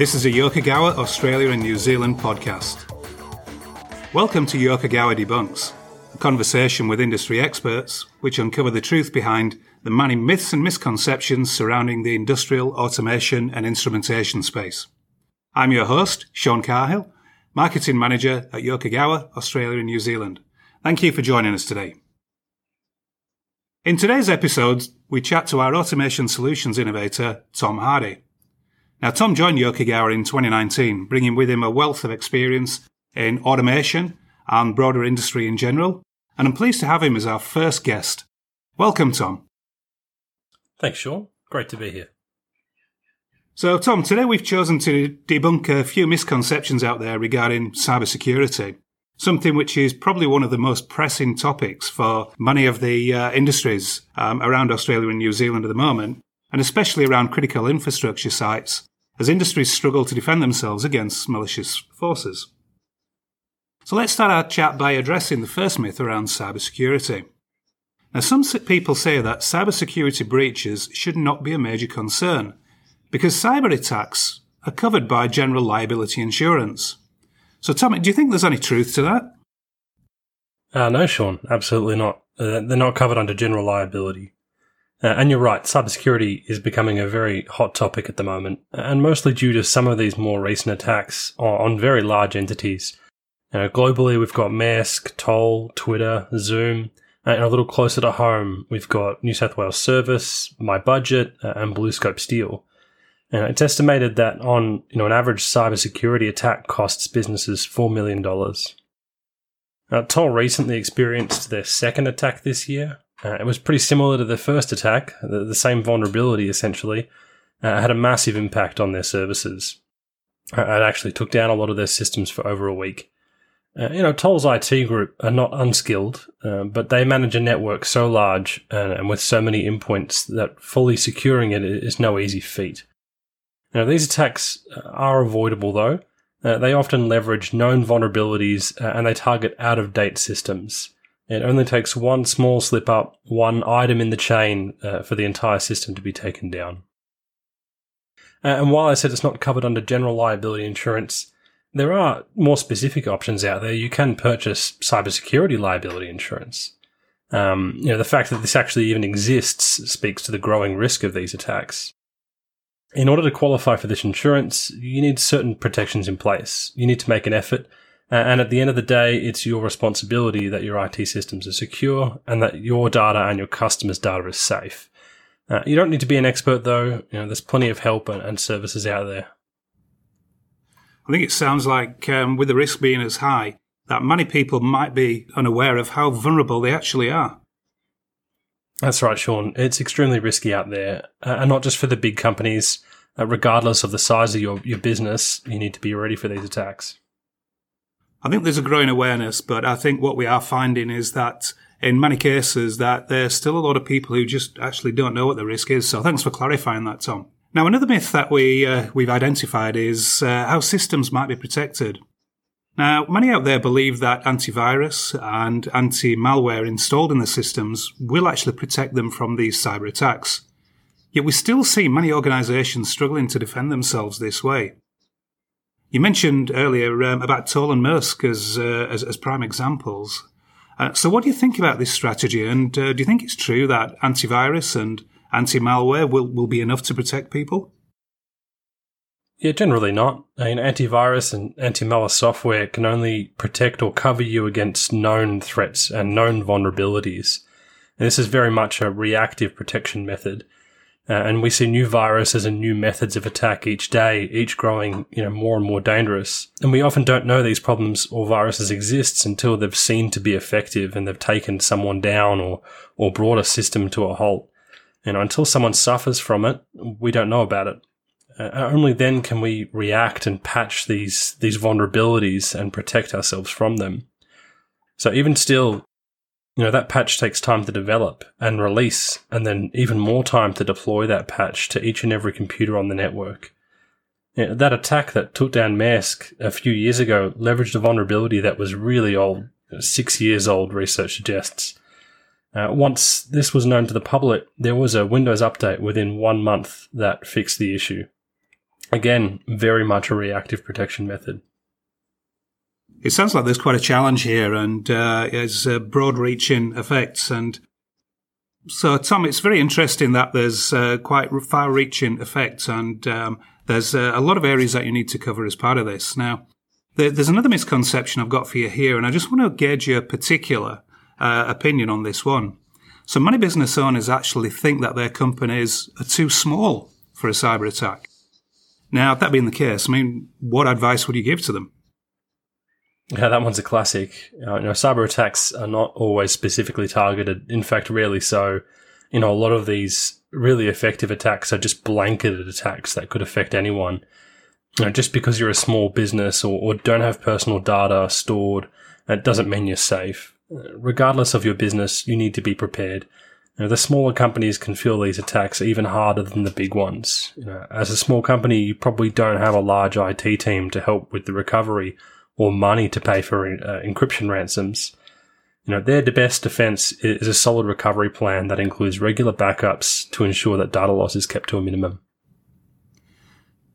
This is a Yokogawa, Australia and New Zealand podcast. Welcome to Yokogawa Debunks, a conversation with industry experts which uncover the truth behind the many myths and misconceptions surrounding the industrial automation and instrumentation space. I'm your host, Sean Carhill, Marketing Manager at Yokogawa, Australia and New Zealand. Thank you for joining us today. In today's episode, we chat to our automation solutions innovator, Tom Hardy. Now, Tom joined Yokogawa in 2019, bringing with him a wealth of experience in automation and broader industry in general, and I'm pleased to have him as our first guest. Welcome, Tom. Thanks, Sean. Great to be here. So, Tom, today we've chosen to debunk a few misconceptions out there regarding cybersecurity, something which is probably one of the most pressing topics for many of the uh, industries um, around Australia and New Zealand at the moment, and especially around critical infrastructure sites as industries struggle to defend themselves against malicious forces. So let's start our chat by addressing the first myth around cybersecurity. Now, some people say that cybersecurity breaches should not be a major concern because cyber attacks are covered by general liability insurance. So, Tommy, do you think there's any truth to that? Uh, no, Sean, absolutely not. Uh, they're not covered under general liability. Uh, and you're right, cybersecurity is becoming a very hot topic at the moment, and mostly due to some of these more recent attacks on, very large entities. You know, globally, we've got Maersk, Toll, Twitter, Zoom, and a little closer to home, we've got New South Wales Service, My Budget, uh, and BlueScope Steel. And it's estimated that on you know an average cybersecurity attack costs businesses four million dollars. Now, Toll recently experienced their second attack this year, uh, it was pretty similar to their first attack, the, the same vulnerability essentially. Uh, had a massive impact on their services. Uh, it actually took down a lot of their systems for over a week. Uh, you know, Toll's IT group are not unskilled, uh, but they manage a network so large and, and, with so many endpoints that fully securing it is no easy feat. Now, these attacks are avoidable though. Uh, they often leverage known vulnerabilities and they target out of date systems. It only takes one small slip up, one item in the chain uh, for the entire system to be taken down. Uh, and while I said it's not covered under general liability insurance, there are more specific options out there. You can purchase cybersecurity liability insurance. Um, you know, the fact that this actually even exists speaks to the growing risk of these attacks. In order to qualify for this insurance, you need certain protections in place. You need to make an effort and at the end of the day, it's your responsibility that your IT systems are secure and that your data and your customers' data is safe. Uh, you don't need to be an expert though. You know, there's plenty of help and, and services out there. I think it sounds like, um, with the risk being as high, that many people might be unaware of how vulnerable they actually are. That's right, Sean. It's extremely risky out there, uh, and not just for the big companies. Uh, regardless of the size of your, your business, you need to be ready for these attacks. I think there's a growing awareness, but I think what we are finding is that in many cases that there's still a lot of people who just actually don't know what the risk is. So thanks for clarifying that, Tom. Now, another myth that we uh, we've identified is uh, how systems might be protected. Now, many out there believe that antivirus and anti-malware installed in the systems will actually protect them from these cyber attacks. Yet we still see many organizations struggling to defend themselves this way. You mentioned earlier um, about Toll and Maersk as, uh, as, as prime examples. Uh, so, what do you think about this strategy? And uh, do you think it's true that antivirus and anti-malware will, will be enough to protect people? Yeah, generally not. I mean, antivirus and anti-malware software can only protect or cover you against known threats and known vulnerabilities. And this is very much a reactive protection method. Uh, and we see new viruses and new methods of attack each day, each growing, you know, more and more dangerous. And we often don't know these problems or viruses exist until they've seen to be effective and they've taken someone down or, or brought a system to a halt. Know, until someone suffers from it, we don't know about it. Uh, only then can we react and patch these, these vulnerabilities and protect ourselves from them. So even still, you know, that patch takes time to develop and release, and then even more time to deploy that patch to each and every computer on the network. You know, that attack that took down Maersk a few years ago leveraged a vulnerability that was really old, six years old, research suggests. Uh, once this was known to the public, there was a Windows update within one month that fixed the issue. Again, very much a reactive protection method. It sounds like there's quite a challenge here and uh, it's uh, broad reaching effects. And so, Tom, it's very interesting that there's uh, quite far reaching effects and um, there's uh, a lot of areas that you need to cover as part of this. Now, there's another misconception I've got for you here, and I just want to gauge your particular uh, opinion on this one. So, many business owners actually think that their companies are too small for a cyber attack. Now, that being the case, I mean, what advice would you give to them? Yeah, that one's a classic. Uh, you know, cyber attacks are not always specifically targeted. In fact, rarely so. You know, a lot of these really effective attacks are just blanketed attacks that could affect anyone. You know, just because you're a small business or, or don't have personal data stored, that doesn't mean you're safe. Regardless of your business, you need to be prepared. You know, the smaller companies can feel these attacks even harder than the big ones. You know, as a small company, you probably don't have a large IT team to help with the recovery or money to pay for uh, encryption ransoms. You know, their best defense is a solid recovery plan that includes regular backups to ensure that data loss is kept to a minimum.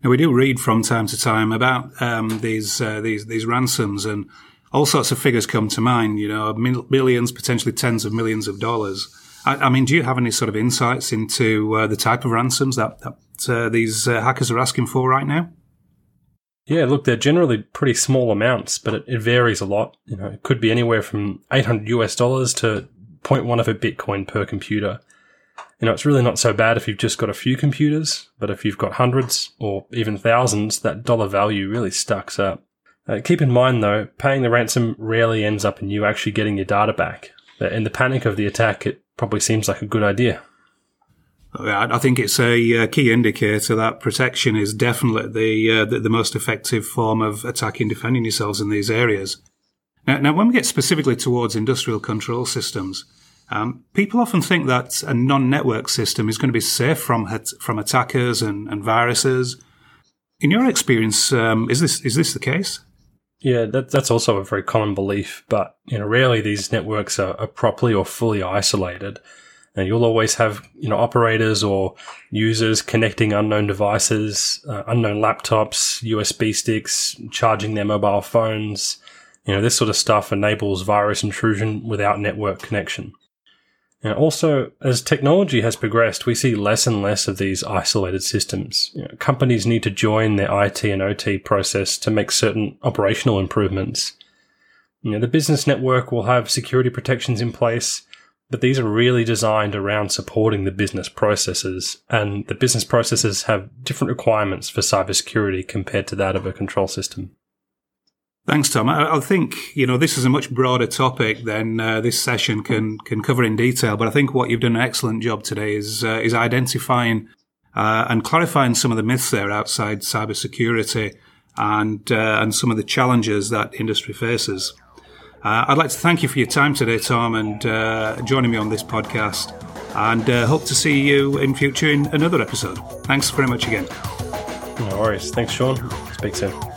Now, we do read from time to time about um, these uh, these these ransoms, and all sorts of figures come to mind. You know, millions, potentially tens of millions of dollars. I, I mean, do you have any sort of insights into uh, the type of ransoms that, that uh, these uh, hackers are asking for right now? Yeah, look, they're generally pretty small amounts, but it, it, varies a lot. You know, it could be anywhere from 800 US dollars to 0.1 of a Bitcoin per computer. You know, it's really not so bad if you've just got a few computers, but if you've got hundreds or even thousands, that dollar value really stacks up. Uh, keep in mind though, paying the ransom rarely ends up in you actually getting your data back. In the panic of the attack, it probably seems like a good idea. I think it's a uh, key indicator that protection is definitely the, uh, the, the most effective form of attacking, defending yourselves in these areas. Now, now when we get specifically towards industrial control systems, um, people often think that a non-network system is going to be safe from from attackers and, and viruses. In your experience, um, is this is this the case? Yeah, that, that's also a very common belief, but you know, rarely these networks are, are properly or fully isolated. And you'll always have, you know, operators or users connecting unknown devices, uh, unknown laptops, USB sticks, charging their mobile phones. You know, this sort of stuff enables virus intrusion without network connection. And also, as technology has progressed, we see less and less of these isolated systems. You know, companies need to join their IT and OT process to make certain operational improvements. You know, the business network will have security protections in place, but these are really designed around supporting the business processes, and the business processes have different requirements for cybersecurity compared to that of a control system. Thanks, Tom. I, I think you know this is a much broader topic than uh, this session can can cover in detail. But I think what you've done an excellent job today is uh, is identifying uh, and clarifying some of the myths there outside cybersecurity and uh, and some of the challenges that industry faces. Uh, I'd like to thank you for your time today, Tom, and uh, joining me on this podcast. And hope to see you in future in another episode. Thanks very much again. No worries. Thanks, Sean. Speak soon.